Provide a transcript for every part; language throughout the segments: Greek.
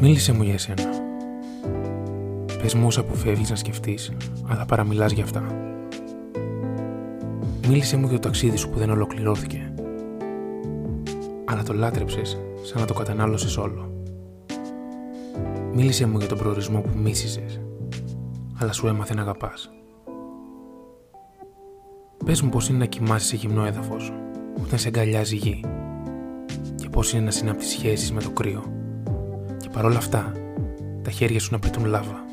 Μίλησε μου για εσένα. Πες μου όσα αποφεύγεις να σκεφτείς, αλλά παραμιλάς για αυτά. Μίλησε μου για το ταξίδι σου που δεν ολοκληρώθηκε. Αλλά το λάτρεψες σαν να το κατανάλωσες όλο. Μίλησε μου για τον προορισμό που μίσησες, αλλά σου έμαθε να αγαπάς. Πες μου πώς είναι να κοιμάσαι σε γυμνό έδαφος, όταν σε αγκαλιάζει η γη. Και πώς είναι να συνάπτεις σχέσεις με το κρύο. Και παρόλα αυτά, τα χέρια σου να πετούν λάβα.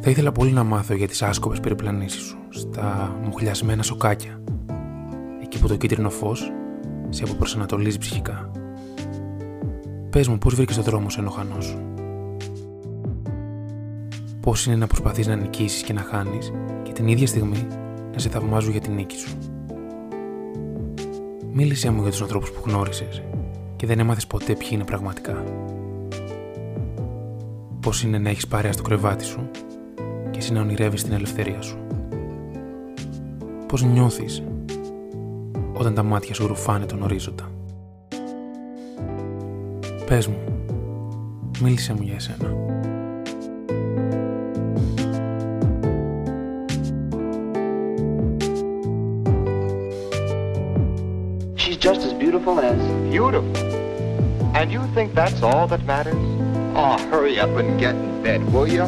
Θα ήθελα πολύ να μάθω για τις άσκοπες περιπλανήσεις σου, στα μουχλιασμένα σοκάκια. Εκεί που το κίτρινο φως σε αποπροσανατολίζει ψυχικά. Πες μου πώς βρήκες το δρόμο σου ενοχανό σου; Πώς είναι να προσπαθείς να νικήσεις και να χάνεις και την ίδια στιγμή να σε θαυμάζω για την νίκη σου; Μίλησέ μου για τους ανθρώπους που γνώρισες και δεν έμαθες ποτέ ποιοι είναι πραγματικά. Πώς είναι να έχεις παρέα στο κρεβάτι σου και εσύ να ονειρεύεις την ελευθερία σου. Πώς νιώθεις όταν τα μάτια σου ρουφάνε τον ορίζοντα. Πες μου, μίλησε μου για εσένα. Just as beautiful as. Beautiful. And you think that's all that matters? Oh, hurry up and get in bed, will you?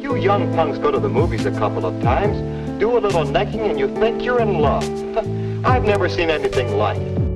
You young punks go to the movies a couple of times, do a little necking, and you think you're in love. I've never seen anything like it.